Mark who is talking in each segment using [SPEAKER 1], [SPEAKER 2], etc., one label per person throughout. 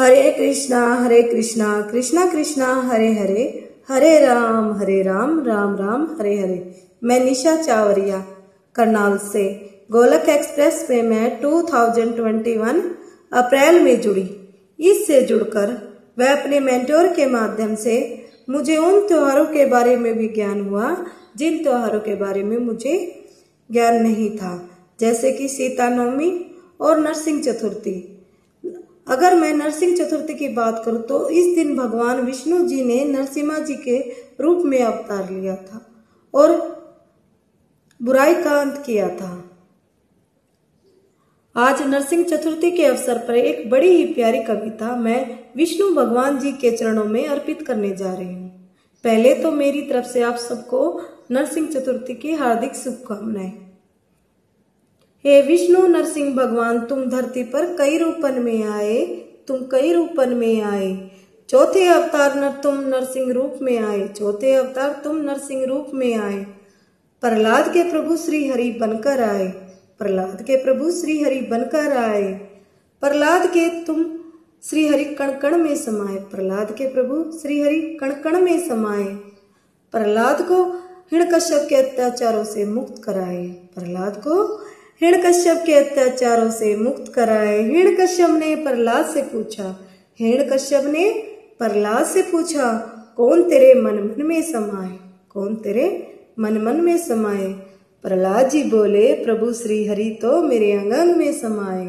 [SPEAKER 1] हरे कृष्णा हरे कृष्णा कृष्णा कृष्णा, हरे हरे हरे राम हरे राम राम राम, हरे हरे। मैं निशा चावरिया, करनाल से। गोलक एक्सप्रेस में मैं 2021 अप्रैल में जुड़ी। इससे जुड़कर वह अपने मेंटोर के माध्यम से मुझे उन त्योहारों के बारे में भी ज्ञान हुआ, जिन त्योहारों के बारे में मुझे ज्ञान नहीं था, जैसे कि सीता नवमी और नरसिंह चतुर्थी। अगर मैं नरसिंह चतुर्थी की बात करूँ तो इस दिन भगवान विष्णु जी ने नरसिम्हा जी के रूप में अवतार लिया था और बुराई का अंत किया था। आज नरसिंह चतुर्थी के अवसर पर एक बड़ी ही प्यारी कविता मैं विष्णु भगवान जी के चरणों में अर्पित करने जा रही हूँ। पहले तो मेरी तरफ़ से आप सबको नरसिंह चतुर्थी की हार्दिक शुभकामनाएँ। हे विष्णु नरसिंह भगवान, तुम धरती पर कई रूपन में आए, तुम कई रूपन में आए। चौथे अवतार नर तुम नरसिंह रूप में आए, चौथे अवतार तुम नरसिंह रूप में आए। प्रहलाद के प्रभु श्री हरि बनकर आए, प्रहलाद के प्रभु श्री हरि बनकर आए। प्रहलाद के तुम श्री हरि कण कण में समाये प्रहलाद के प्रभु श्री हरि कण कण में समाये प्रहलाद को हिणकश्यप के अत्याचारों से मुक्त कराए। प्रहलाद को हिणकश्यप के अत्याचारों से मुक्त कराए। हिणकश्यप ने प्रहलाद से पूछा हिणकश्यप ने प्रहलाद से पूछा, कौन तेरे मन मन में समाए? कौन तेरे मन मन में समाए? प्रहलाद जी बोले, प्रभु श्री हरि तो मेरे अंग अंग में समाए।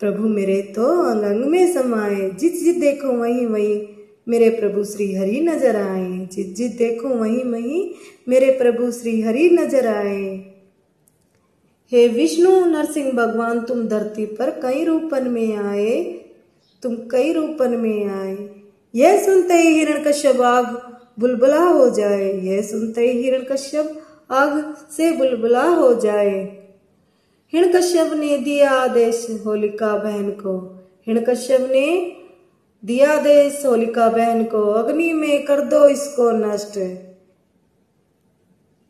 [SPEAKER 1] प्रभु मेरे तो अंग अंग में समाए। जित जित देखो वहीं वहीं मेरे प्रभु श्री हरि नज़र आए। जित जित देखो वहीं वहीं मेरे प्रभु श्री हरि नज़र आए। हे विष्णु, नरसिंह भगवान, तुम धरती पर कई रूपन में आए। तुम कई रूपन में आए। यह सुनते ही हिरण कश्यप आग बुलबुला हो जाए। यह सुनते ही हिरण कश्यप आग से बुलबुला हो जाए। हिरण हिणकश्यप ने दिया आदेश होलिका बहन को। हिरण हिणकश्यप ने दिया आदेश होलिका बहन को। अग्नि में कर दो इसको नष्ट।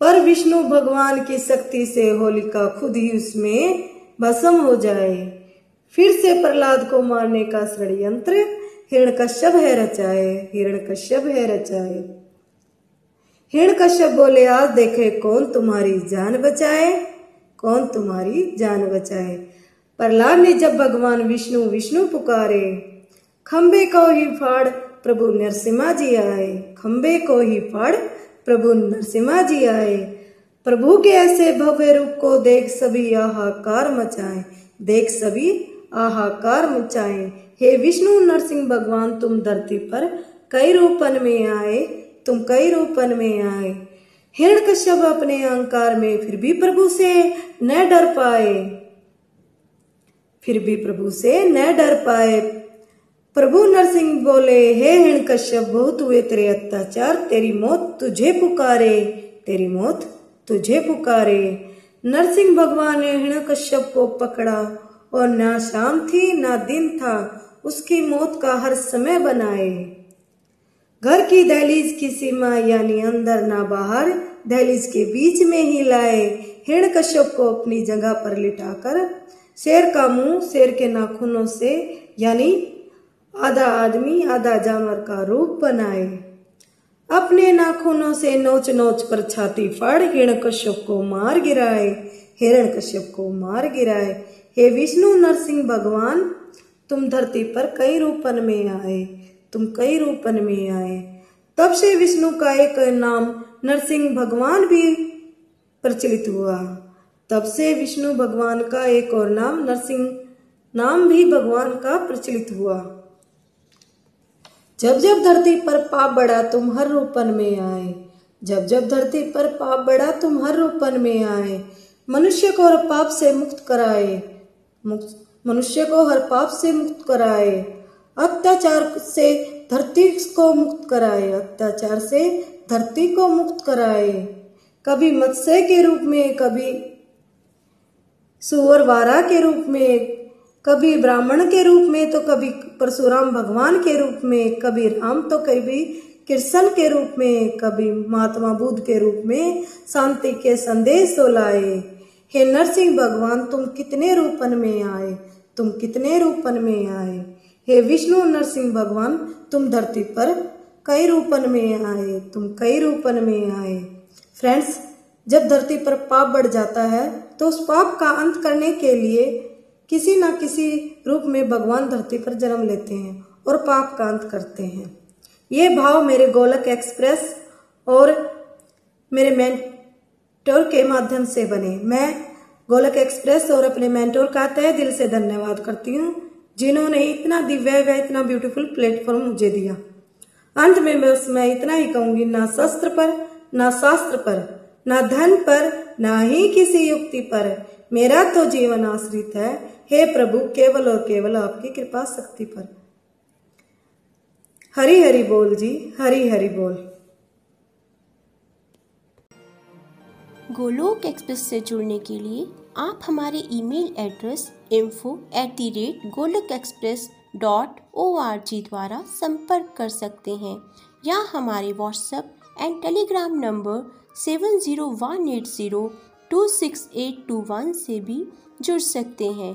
[SPEAKER 1] पर विष्णु भगवान की शक्ति से होलिका खुद ही उसमें भस्म हो जाए। फिर से प्रहलाद को मारने का षडयंत्र हिरण कश्यप है रचाए हिरण कश्यप है रचाए। हिरण कश्यप बोले, आज देखे कौन तुम्हारी जान बचाए? कौन तुम्हारी जान बचाए? प्रहलाद ने जब भगवान विष्णु विष्णु पुकारे, खंबे को ही फाड़, प्रभु नरसिम्हा जी आए, खंबे को ही फाड़ प्रभु नरसिम्हा जी आए। प्रभु के ऐसे भव्य रूप को देख सभी आहाकार मचाए, देख सभी आहाकार मचाए। हे विष्णु नरसिंह भगवान, तुम धरती पर कई रूपन में आए, तुम कई रूपन में आए। हिरण कश्यप अपने अहंकार में फिर भी प्रभु से न डर पाए। फिर भी प्रभु से न डर पाए। प्रभु नरसिंह बोले, हे हिण कश्यप, बहुत हुए तेरे अत्याचार, तेरी मौत तुझे पुकारे, तेरी मौत तुझे पुकारे। नरसिंह भगवान ने हिण कश्यप को पकड़ा और ना शाम थी, ना दिन था, उसकी मौत का हर समय बनाए। घर की दहलीज की सीमा, यानी अंदर ना बाहर, दहलीज के बीच में ही लाए। हिरण कश्यप को अपनी जगह पर लिटाकर, शेर का मुँह, शेर के नाखूनों से, यानी आधा आदमी आधा जानवर का रूप बनाए। अपने नाखूनों से नोच नोच पर छाती फाड़ हिरण कश्यप को मार गिराए। हिरण कश्यप को मार गिराए। हे विष्णु नरसिंह भगवान, तुम धरती पर कई रूपन में आए। तुम कई रूपन में आए। तब से विष्णु का एक नाम नरसिंह भगवान भी प्रचलित हुआ। तब से विष्णु भगवान का एक और नाम नरसिंह, नाम भी भगवान का प्रचलित हुआ। जब जब धरती पर पाप बढ़ा तुम हर रूपन में आए। जब जब धरती पर पाप बढ़ा तुम हर रूपन में आए। मनुष्य को हर पाप से मुक्त कराए। मनुष्य को हर पाप से मुक्त कराए। अत्याचार से धरती को मुक्त कराए। अत्याचार से धरती को मुक्त कराए। कभी मत्स्य के रूप में, कभी सुअर वारा के रूप में कभी ब्राह्मण के रूप में तो कभी परशुराम भगवान के रूप में, कभी राम तो कभी कृष्ण के रूप में, कभी महात्मा बुद्ध के रूप में शांति के संदेश तो लाए। हे नरसिंह भगवान, तुम कितने रूपन में आए? तुम कितने रूपन में आए? हे विष्णु नरसिंह भगवान, तुम धरती पर कई रूपन में आए? तुम कई रूपन में आए? फ्रेंड्स, जब धरती पर पाप बढ़ जाता है तो उस पाप का अंत करने के लिए किसी न किसी रूप में भगवान धरती पर जन्म लेते हैं और पाप कांत करते हैं। ये भाव मेरे गोलक एक्सप्रेस और मेरे मेंटोर के माध्यम से बने। मैं गोलक एक्सप्रेस और अपने मेंटोर का तय दिल से धन्यवाद करती हूँ, जिन्होंने इतना दिव्य व इतना ब्यूटीफुल प्लेटफॉर्म मुझे दिया। अंत में बस मैं इतना ही कहूँगी, ना शस्त्र पर, ना शास्त्र पर, ना धन पर, ना ही किसी युक्ति पर। मेरा तो जीवन आश्रित है हे प्रभु, केवल और केवल आपकी कृपा शक्ति पर। हरी हरी बोल जी, हरी हरी बोल।
[SPEAKER 2] गोलोक एक्सप्रेस से जुड़ने के लिए आप हमारे email address info at the rate Golok express dot O R G द्वारा संपर्क कर सकते हैं या हमारे WhatsApp and Telegram number seven zero one eight zero two six eight two one से भी जुड़ सकते हैं।